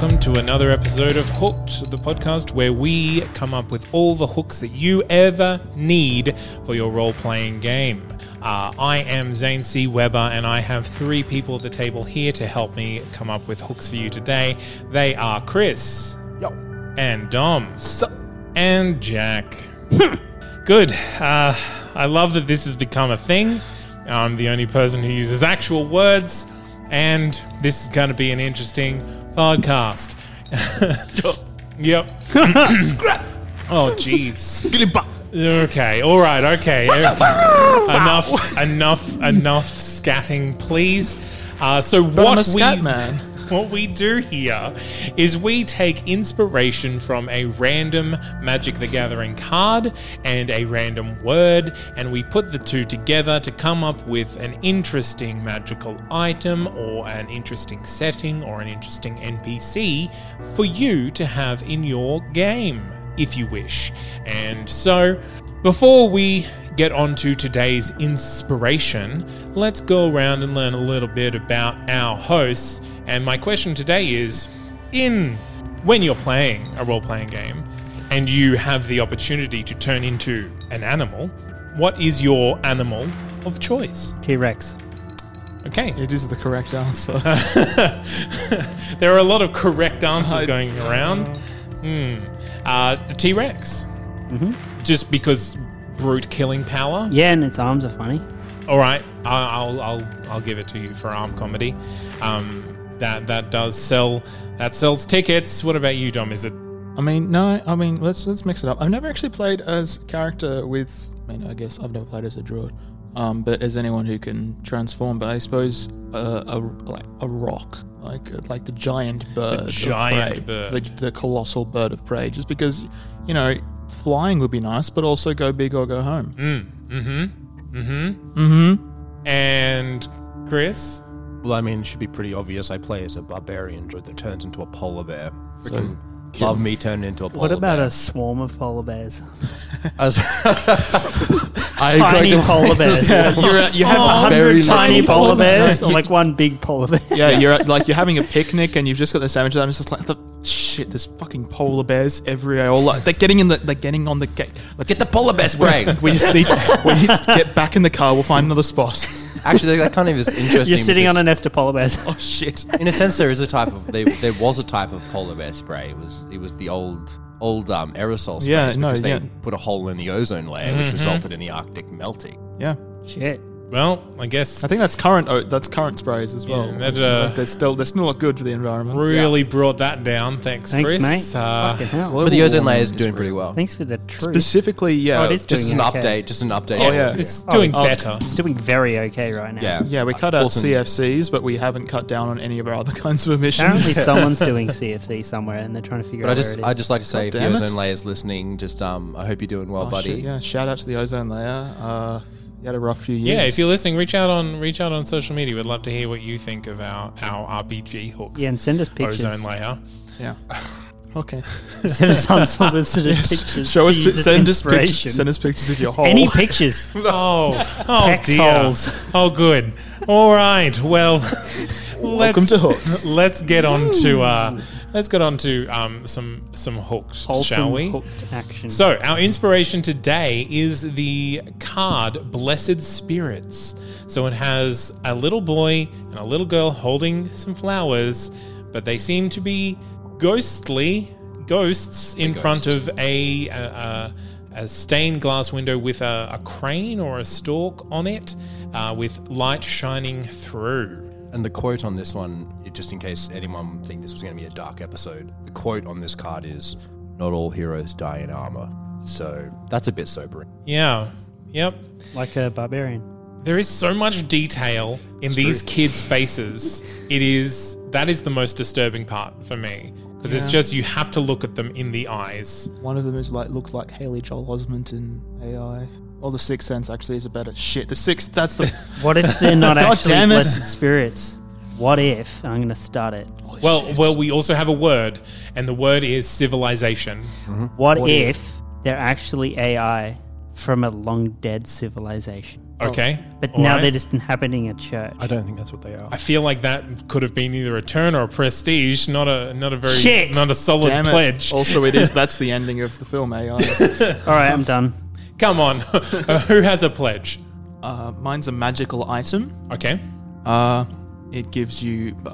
welcome to another episode of Hooked, the podcast where we come up with all the hooks that you ever need for your role playing game. Uh, I am Zane C. Weber, and I have three people at the table here to help me come up with hooks for you today. They are Chris, and Dom, and Jack. Good. Uh, I love that this has become a thing. I'm the only person who uses actual words, and this is going to be an interesting podcast. yep. oh, jeez. Okay. All right. Okay. enough. Enough. Enough scatting, please. Uh, so But I'm what a scat we man. What we do here is we take inspiration from a random Magic the Gathering card and a random word, and we put the two together to come up with an interesting magical item or an interesting setting or an interesting NPC for you to have in your game, if you wish. And so, before we get on to today's inspiration, let's go around and learn a little bit about our hosts. And my question today is in when you're playing a role playing game and you have the opportunity to turn into an animal, what is your animal of choice? T Rex. Okay. It is the correct answer. there are a lot of correct answers going around. Hmm. Uh, T Rex. Mm-hmm. Just because brute killing power? Yeah, and its arms are funny. All right, I- I'll I'll I'll give it to you for arm comedy. Um, that that does sell that sells tickets. What about you, Dom? Is it I mean, no. I mean, let's let's mix it up. I've never actually played as character with. I mean, I guess I've never played as a druid, um, but as anyone who can transform. But I suppose uh, a like a rock, like like the giant bird, of giant prey, bird. the, the colossal bird of prey. Just because you know, flying would be nice, but also go big or go home. mm-hmm mm-hmm Mm-hmm. and Chris? Well, I mean, it should be pretty obvious. I play as a barbarian druid that turns into a polar bear. So, Freaking love me turning into a polar What about bear. a swarm of polar bears? I was- I Tiny agree. polar bears. You're, you have Oh, a 100 very tiny polar polar bears, or like one big polar bear. yeah, you're at, like you're having a picnic and you've just got the sandwich and it's just like the shit. There's fucking polar bears everywhere. All like, they're getting in the they're getting on the gate. Like, Get the polar bear spray. we just need we need to get back in the car. We'll find another spot. Actually, that kind of is interesting. You're sitting on because a nest of polar bears. Oh shit! In a sense, there is a type of there, there was a type of polar bear spray. It was it was the old old um, aerosol sprays Yeah, no, because they yeah. put a hole in the ozone layer, which resulted in the Arctic melting. Yeah, Shit. Well, I guess I think that's current. Oh, that's current sprays as well. Yeah, that, uh, they're still they're still not good for the environment. really brought that down. Thanks, Thanks, Chris. mate. Uh, hell. But the ozone layer is doing pretty well. Thanks for the truth. Specifically, yeah. Oh, it is Just doing an okay. update, just an update. Oh, yeah. it's Oh, doing oh. better. It's doing very okay right now. Yeah. yeah, we cut out Awesome. CFCs, but we haven't cut down on any of our other kinds of emissions. Apparently, someone's doing CFC somewhere, and they're trying to figure But I out just where it is. I just like to say, God if the ozone layer is listening, just um, I hope you're doing well, Oh, buddy. shit, yeah, shout out to the ozone layer. You had a rough few years. Yeah, if you're listening, reach out on reach out on social media. We'd love to hear what you think of our our RPG hooks. yeah, and send us pictures. Ozone layer. yeah. Okay. send us unsolicited pictures. Show us, pi- send us pictures. Send us pictures of your hole. Any pictures. Oh, oh Pecked dear. holes. Oh, good. All right. Well, let's, Welcome to Hook. Let's get on to uh, let's get on to um, some some hooks, Wholesome shall we? hooked action. So, our inspiration today is the card Blessed Spirits. So, it has a little boy and a little girl holding some flowers, but they seem to be ghostly ghosts in ghost. front of a, a, a, a stained glass window with a, a crane or a stalk on it uh, with light shining through. And the quote on this one, just in case anyone think this was going to be a dark episode, the quote on this card is, "Not all heroes die in armor." So that's a bit sobering. Yeah. Yep. Like a barbarian. There is so much detail in these kids' faces. It is that is the most disturbing part for me because it's just you have to look at them in the eyes. One of them is like looks like Haley Joel Osment in AI. Or the Sixth Sense actually is a better shit. The Sixth, that's the What if they're not God actually damn it. blessed spirits? What if I'm going to start it? Oh, well, well, we also have a word, and the word is civilization. Mm-hmm. What, What if they're actually AI from a long dead civilization? Oh. Okay, But All now right. they're just inhabiting a church. I don't think that's what they are. I feel like that could have been either a turn or a prestige, not a not a very Shit. not a solid damn it. pledge. Also, it is. That's the ending of the film AI. All right, I'm done. Come on, who has a pledge? Uh, mine's a magical item. Okay, Uh, it gives you uh,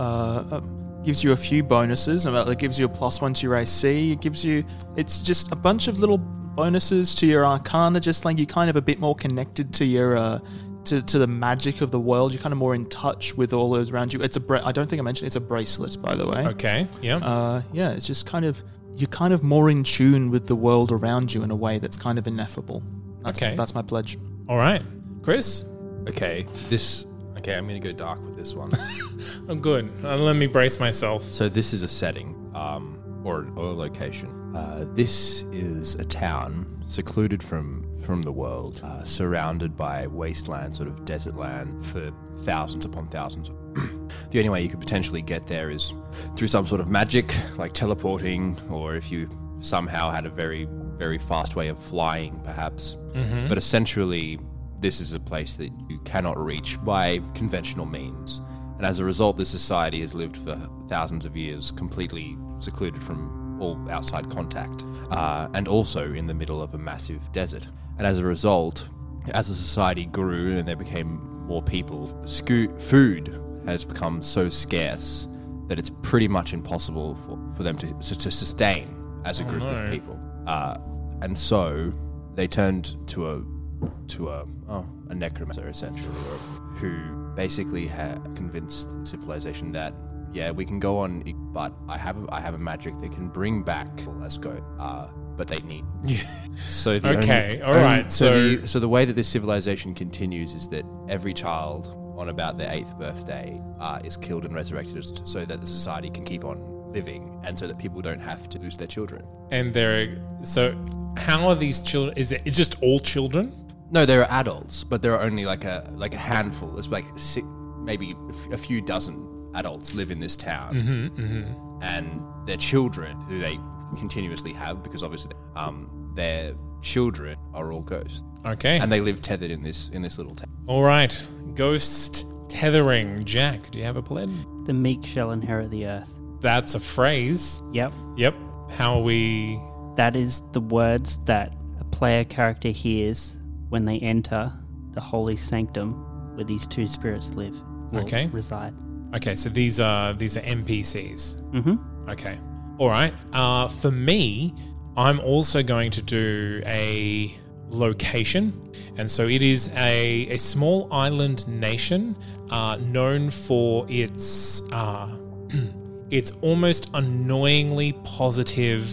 uh, gives you a few bonuses. Uh, It gives you a plus one to your AC. It gives you. It's just a bunch of little bonuses to your Arcana. Just like you're kind of a bit more connected to your. Uh, to, to the magic of the world, you're kind of more in touch with all those around you. It's a bra- I don't think I mentioned it's a bracelet, by the way. okay, yeah. Uh, yeah, it's just kind of you're kind of more in tune with the world around you in a way that's kind of ineffable. That's, Okay. that's my pledge. All right, Chris. Okay, this. Okay, I'm going to go dark with this one. I'm good. Uh, let me brace myself. so this is a setting, um, or, or a location. Uh, this is a town secluded from from the world, uh, surrounded by wasteland, sort of desert land for thousands upon thousands. The only way you could potentially get there is through some sort of magic, like teleporting, or if you somehow had a very very fast way of flying, perhaps. But essentially, this is a place that you cannot reach by conventional means. And as a result, this society has lived for thousands of years completely secluded from all outside contact, uh, and also in the middle of a massive desert. And as a result, as the society grew and there became more people, sco- food has become so scarce that it's pretty much impossible for, for them to, to sustain as a group of people. Uh, and so they turned to a to a oh, a necromancer essentially, who basically had convinced civilization that yeah we can go on, but I have a, I have a magic that can bring back. Well, let's go. Uh, but they need. so the Okay, only- all right, only- so so- the, so the way that this civilization continues is that every child on about their eighth birthday uh, is killed and resurrected so that the society can keep on living and so that people don't have to lose their children. And they're so. How are these children? Is it just all children? No, there are adults, but there are only like a like a handful. It's like six, maybe a few dozen adults live in this town, Mm-hmm, and their children, who they continuously have, because obviously um, their children are all ghosts, Okay. and they live tethered in this in this little town. all right. Ghost tethering. Jack, do you have a plan? The meek shall inherit the earth. That's a phrase. Yep. Yep. How are we? That is the words that a player character hears when they enter the holy sanctum where these two spirits live. Okay. Reside. Okay, so these are these are NPCs. Mm-hmm. Okay. All right. Uh, for me, I'm also going to do a location. And so it is a, a small island nation uh, known for its uh, its almost annoyingly positive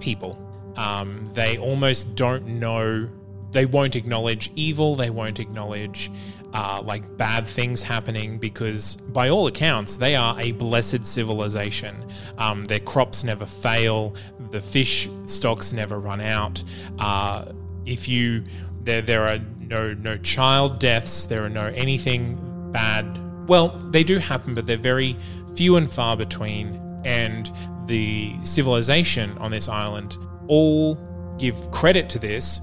people. Um, they almost don't know, they won't acknowledge evil, they won't acknowledge uh, like bad things happening because, by all accounts, they are a blessed civilization. Um, their crops never fail, the fish stocks never run out. Uh, if you, there, there are no no child deaths, there are no anything bad well, they do happen, but they're very few and far between. And the civilization on this island all give credit to this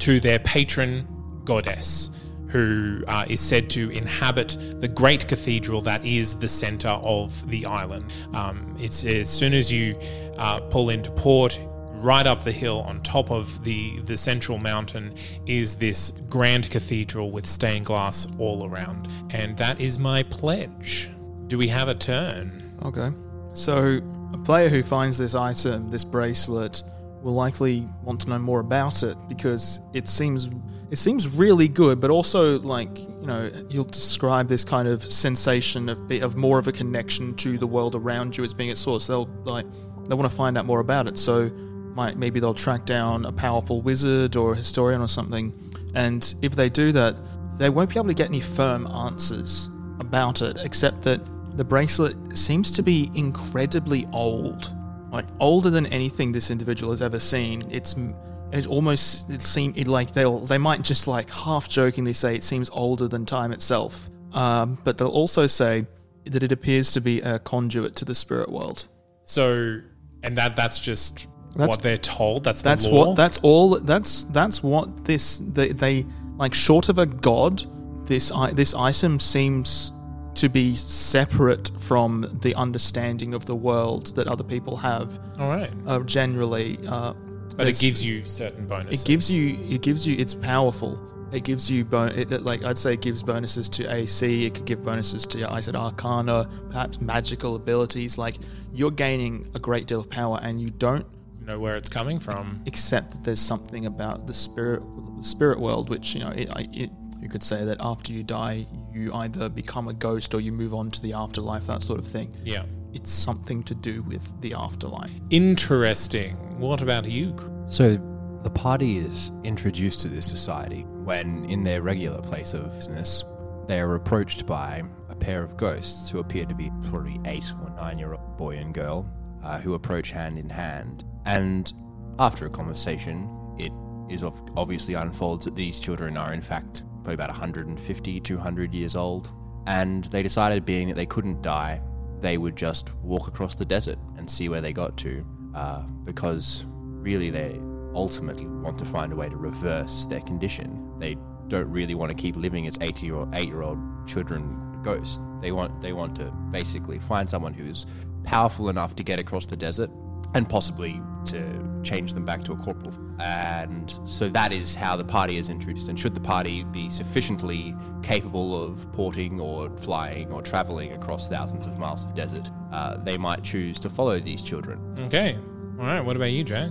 to their patron goddess, who uh, is said to inhabit the great cathedral that is the center of the island. Um, it's as soon as you uh, pull into port, right up the hill on top of the, the central mountain is this grand cathedral with stained glass all around. And that is my pledge. Do we have a turn? Okay. So a player who finds this item, this bracelet, will likely want to know more about it because it seems it seems really good, but also like you know you'll describe this kind of sensation of of more of a connection to the world around you as being its source. They'll like they want to find out more about it, so might maybe they'll track down a powerful wizard or a historian or something, and if they do that, they won't be able to get any firm answers about it, except that the bracelet seems to be incredibly old like older than anything this individual has ever seen. It's it almost it seem it like they'll they might just like half jokingly say it seems older than time itself. Um, but they'll also say that it appears to be a conduit to the spirit world. So, and that that's just That's- what they're told. That's That's what that's all that's that's what this they, they like short of a god this this item seems to be separate from the understanding of the world that other people have All right. uh, generally uh, But it gives you certain bonuses. It gives you. It gives you. It's powerful. It gives you bon- it, like I'd say it gives bonuses to AC. It could give bonuses to I said Arcana, perhaps magical abilities. Like you're gaining a great deal of power, and you don't know where it's coming from. Except that there's something about the spirit the spirit world, which you know it, it, you could say that after you die, you either become a ghost or you move on to the afterlife, that sort of thing. Yeah. It's something to do with the afterlife. Interesting. What about you? So the party is introduced to this society when, in their regular place of business, they are approached by a pair of ghosts who appear to be probably eight or nine year old boy and girl uh, who approach hand in hand. And after a conversation, it is obviously unfolds that these children are, in fact, probably about 150, 200 years old. And they decided, being that they couldn't die, they would just walk across the desert and see where they got to, uh, because really they ultimately want to find a way to reverse their condition. They don't really want to keep living as 80 year old, 8 year old children ghosts. They want, they want to basically find someone who's powerful enough to get across the desert and possibly to change them back to a corporal. And so that is how the party is introduced. And should the party be sufficiently capable of porting or flying or traveling across thousands of miles of desert, uh, they might choose to follow these children. Okay. All right. What about you, Jack?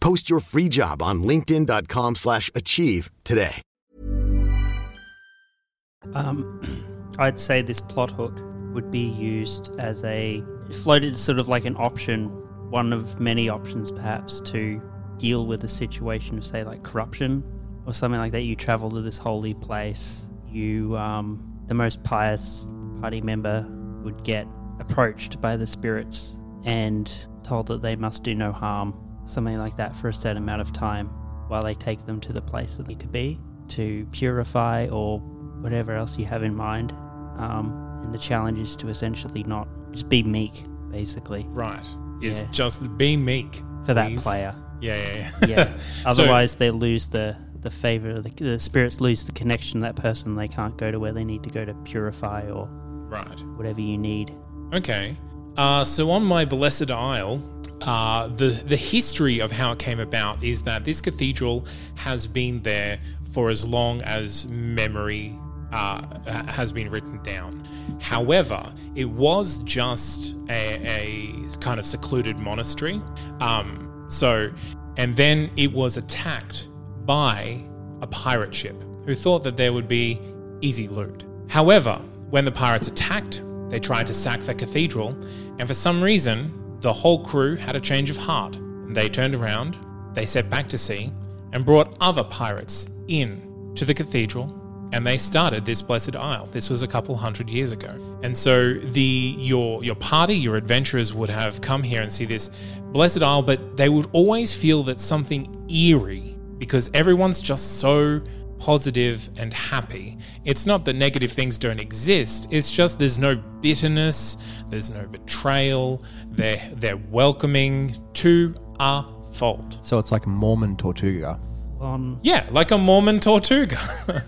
Post your free job on linkedin.com/achieve slash achieve today. Um, I'd say this plot hook would be used as a floated sort of like an option, one of many options perhaps to deal with a situation of say like corruption or something like that. You travel to this holy place. You, um, the most pious party member, would get approached by the spirits and told that they must do no harm, something like that, for a set amount of time while they take them to the place that they need to be to purify or whatever else you have in mind. Um, and the challenge is to essentially not just be meek, basically, Right. Is Yeah. just be meek for that please. player. Yeah, yeah, yeah. Yeah. So- Otherwise, they lose the the favor. The, the spirits lose the connection to that person. They can't go to where they need to go to purify or right. whatever you need. Okay. Uh, so on my blessed isle, uh, the the history of how it came about is that this cathedral has been there for as long as memory uh, has been written down. However, it was just a, a kind of secluded monastery. Um, so, and then it was attacked by a pirate ship who thought that there would be easy loot. However, when the pirates attacked, they tried to sack the cathedral, and for some reason, the whole crew had a change of heart. They turned around, they set back to sea, and brought other pirates in to the cathedral, and they started this blessed isle. This was a couple hundred years ago. And so the your your party, your adventurers would have come here and see this blessed isle, but they would always feel that something eerie because everyone's just so positive, and happy. It's not that negative things don't exist, it's just there's no bitterness, there's no betrayal, they're, they're welcoming to a fault. So it's like Mormon Tortuga. On Yeah, like a Mormon Tortuga.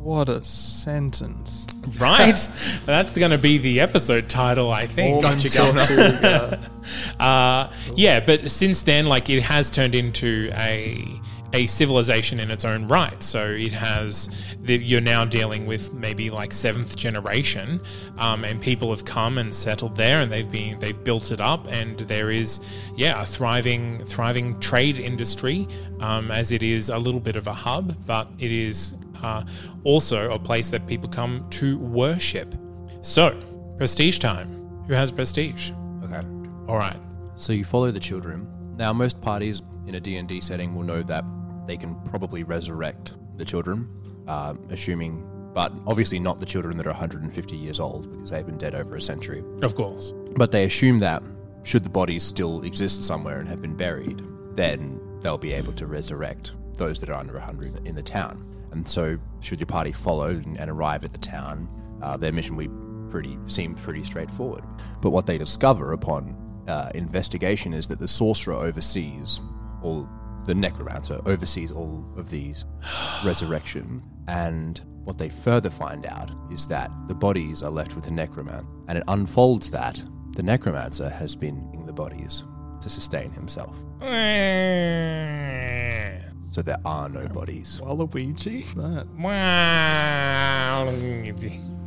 What a sentence. right? That's going to be the episode title, I think. Mormon Tortuga. Uh, yeah, but since then, like it has turned into a a civilization in its own right. So it has the, you're now dealing with maybe like seventh generation, um, and people have come and settled there, and they've been they've built it up, and there is yeah a thriving thriving trade industry, um, as it is a little bit of a hub, but it is uh, also a place that people come to worship. So prestige time. Who has prestige? Okay. All right. So you follow the children. Now, most parties in a D&D setting will know that they can probably resurrect the children, uh, assuming, but obviously not the children that are 150 years old because they've been dead over a century. Of course. But they assume that should the bodies still exist somewhere and have been buried, then they'll be able to resurrect those that are under 100 in the town. And so, should your party follow and, and arrive at the town, uh, their mission will pretty seem pretty straightforward. But what they discover upon uh, investigation is that the sorcerer oversees all the necromancer oversees all of these resurrection and what they further find out is that the bodies are left with the necromancer and it unfolds that the necromancer has been in the bodies to sustain himself so there are no bodies Waluigi? That. Wow.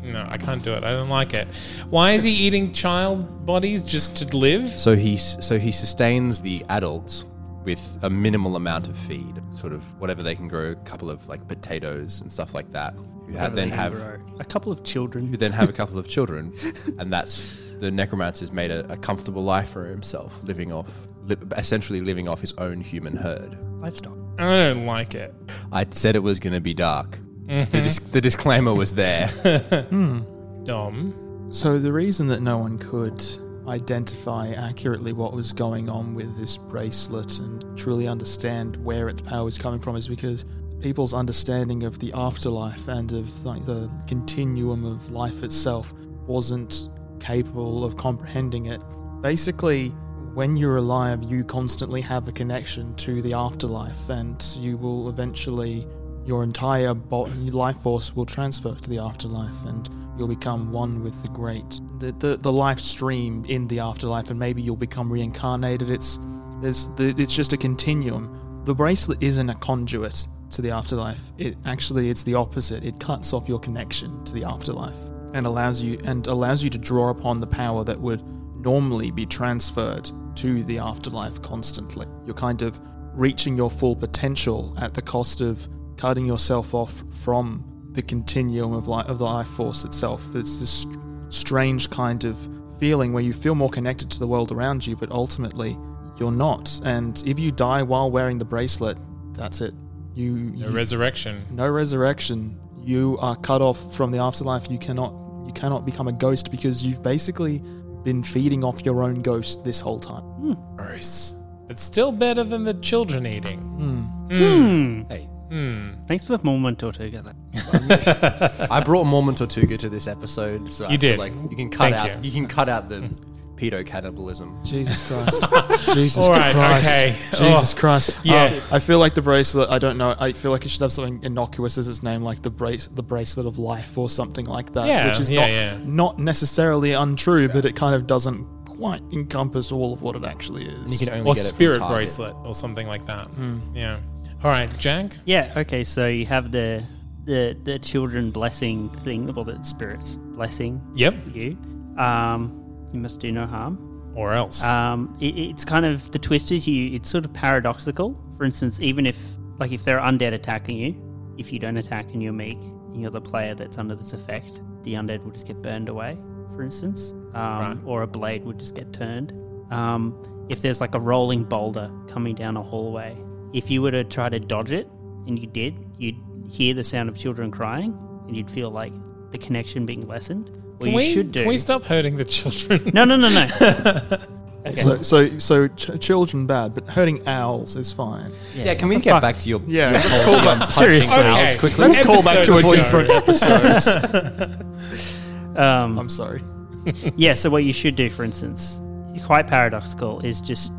No, I can't do it. I don't like it. Why is he eating child bodies just to live? So he so he sustains the adults with a minimal amount of feed, sort of whatever they can grow, a couple of like potatoes and stuff like that. Who ha- Whatever then have grow. a couple of children. who then have a couple of children, and that's the necromancer's made a, a comfortable life for himself, living off li- essentially living off his own human herd. livestock. I don't like it. I said it was going to be dark. The, mm-hmm. dis- the disclaimer was there. Hmm. Dom. So the reason that no one could identify accurately what was going on with this bracelet and truly understand where its power was coming from is because people's understanding of the afterlife and of like the continuum of life itself wasn't capable of comprehending it. Basically, when you're alive, you constantly have a connection to the afterlife, and you will eventually, your entire bo- life force will transfer to the afterlife, and you'll become one with the great, the, the, the life stream in the afterlife, and maybe you'll become reincarnated. It's there's the, it's just a continuum. The bracelet isn't a conduit to the afterlife. It actually it's the opposite. It cuts off your connection to the afterlife and allows you and allows you to draw upon the power that would normally be transferred to the afterlife constantly. You're kind of reaching your full potential at the cost of cutting yourself off from the continuum of life of the life force itself. It's this strange kind of feeling where you feel more connected to the world around you, but ultimately you're not. And if you die while wearing the bracelet, that's it. You, No you resurrection. no resurrection. You are cut off from the afterlife. You cannot you cannot become a ghost because you've basically been feeding off your own ghost this whole time. Hmm. Gross. It's still better than the children eating. Hmm. hmm. hmm. hey, Thanks for Mormon Tortuga. I brought Mormon Tortuga to this episode, so I You feel did. like you can cut Thank out you. you. can cut out the pedo cannibalism. Jesus Christ. Jesus All right, Christ. okay. Jesus Oh, Christ. yeah. Um, I feel like the bracelet, I don't know, I feel like it should have something innocuous as its name, like the brace the bracelet of life or something like that. Yeah, which is yeah, not, yeah. not necessarily untrue, but it kind of doesn't quite encompass all of what it actually is. You can only Or get spirit Target. bracelet or something like that. Yeah. All right, Jack. Yeah. Okay. So you have the the the children blessing thing, well, the spirits blessing Yep. you. Um, you must do no harm. Or else. Um, it, it's kind of the twist is you. It's sort of paradoxical. For instance, even if like if there are undead attacking you, if you don't attack and you're meek, and you're the player that's under this effect, the undead will just get burned away. For instance, um, Right. or a blade would just get turned. Um, if there's like a rolling boulder coming down a hallway, if you were to try to dodge it, and you did, you'd hear the sound of children crying, and you'd feel like the connection being lessened. What can you we, should do. Can we stop hurting the children? No, no, no, no. Okay. So, so, so ch- children bad, but hurting owls is fine. Yeah, can we What get fuck? back to your Yeah, your let's policy on punching Seriously. owls quickly? Let's call back to a different episode. Um, I'm sorry. yeah, so what you should do, for instance, quite paradoxical, is just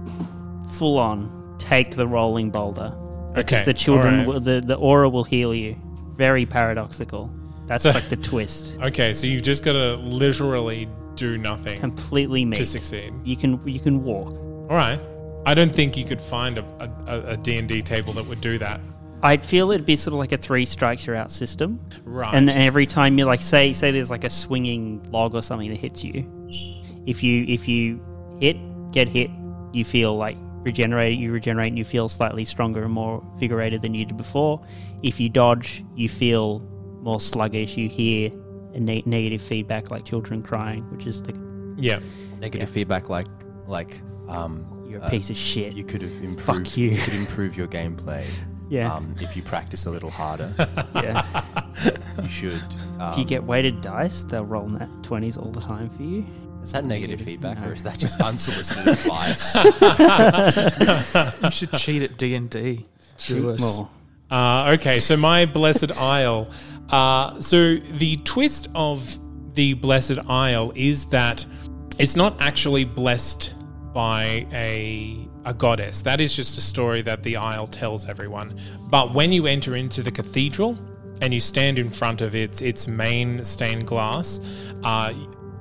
full on take the rolling boulder because Okay, the children, alright. will, the the aura will heal you. Very paradoxical. That's So- like the twist. Okay, so you've just got to literally do nothing Completely me. to succeed. You can you can walk. All right. I don't think you could find a, a, a D&D table that would do that. I'd feel it'd be sort of like a three strikes you're out system. Right. And every time you like say say there's like a swinging log or something that hits you, if you if you hit get hit, you feel like regenerate. You regenerate and you feel slightly stronger and more vigorated than you did before. If you dodge, you feel more sluggish. You hear a ne- negative feedback like children crying, which is the yeah. Negative feedback, like like um, you're a uh, piece of shit. You could have improved. Fuck you. could improve your gameplay. Yeah. Um, if you practice a little harder, yeah. you should. Um, if you get weighted dice, they'll roll nat twenties all the time for you. Is that negative feedback, No. or is that just unsolicited advice? You should cheat at D and D. Do us. More. Uh, okay, so my Blessed Isle. Uh, so the twist of the Blessed Isle is that it's not actually blessed by a a goddess. That is just a story that the Isle tells everyone. But when you enter into the cathedral and you stand in front of its its main stained glass, uh,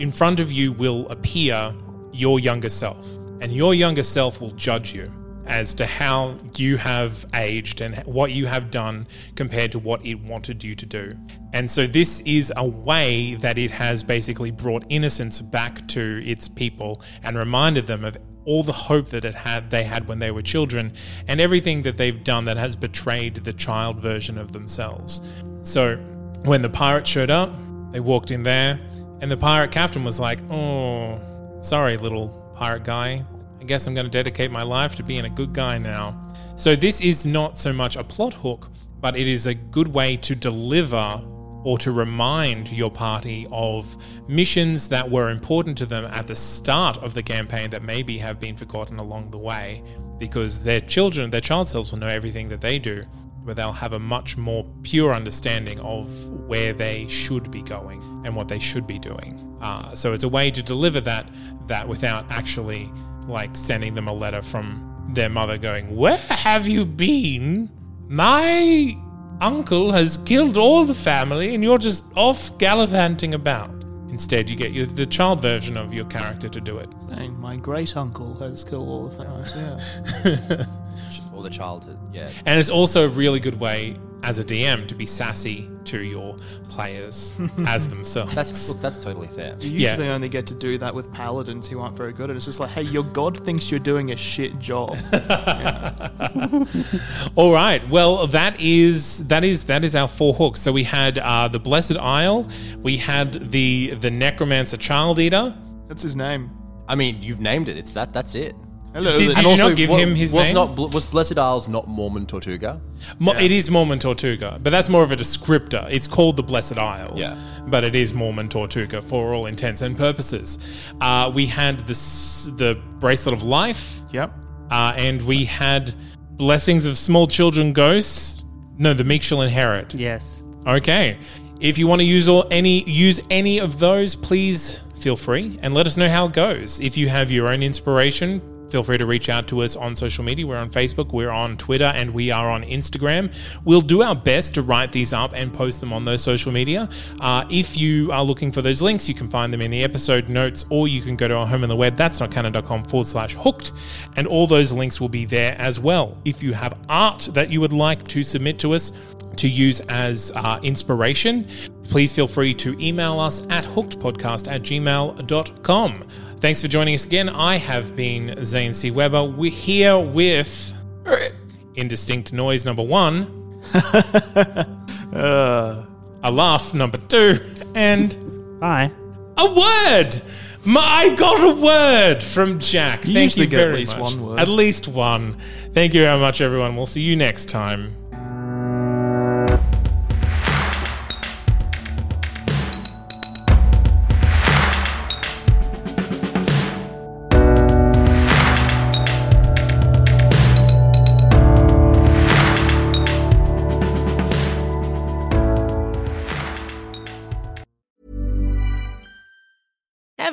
in front of you will appear your younger self, and your younger self will judge you as to how you have aged and what you have done compared to what it wanted you to do. And so this is a way that it has basically brought innocence back to its people and reminded them of all the hope that it had they had when they were children and everything that they've done that has betrayed the child version of themselves. So when the pirates showed up, they walked in there and the pirate captain was like, "Oh, sorry little pirate guy. I guess I'm going to dedicate my life to being a good guy now. So, this is not so much a plot hook, but it is a good way to deliver or to remind your party of missions that were important to them at the start of the campaign that maybe have been forgotten along the way because their children, their child selves will know everything that they do, but they'll have a much more pure understanding of where they should be going and what they should be doing. Uh, so it's a way to deliver that that without actually like sending them a letter from their mother going, "Where have you been? My uncle has killed all the family, and you're just off gallivanting about." Instead, you get your, the child version of your character to do it. Saying my great uncle has killed all the family." Yeah. Or the childhood, yeah. And it's also a really good way as a DM to be sassy to your players as themselves. That's look, that's totally fair. You Yeah. usually only get to do that with paladins who aren't very good, and it's just like, hey, your god thinks you're doing a shit job. All right. Well, that is that is that is our four hooks. So we had uh, the Blessed Isle, we had the the Necromancer Child Eater. That's his name. I mean, you've named it. It's that. That's it. Hello. Did- there. did you not give wa- him his was name? Not Bl- was Blessed Isles not Mormon Tortuga? Mo- It is Mormon Tortuga, but that's more of a descriptor. It's called the Blessed Isle. Yeah. But it is Mormon Tortuga for all intents and purposes. Uh, we had this, the Bracelet of Life, Yep. uh, and we had Blessings of Small Children Ghosts. No, the Meek shall inherit. Yes. Okay. If you want to use all any use any of those, please feel free and let us know how it goes. If you have your own inspiration, feel free to reach out to us on social media. We're on Facebook, we're on Twitter, and we are on Instagram. We'll do our best to write these up and post them on those social media. Uh, if you are looking for those links, you can find them in the episode notes or you can go to our home on the web, that's not canon.com forward slash hooked, and all those links will be there as well. If you have art that you would like to submit to us, to use as uh, inspiration, please feel free to email us at hookedpodcast at gmail.com. Thanks for joining us again. I have been Zane C. Weber. We're here with Indistinct Noise number one, a laugh number two, and Bye. a word. My, I got a word from Jack. You Thank usually you get at very least much. one word. At least one. Thank you very much, everyone. We'll see you next time.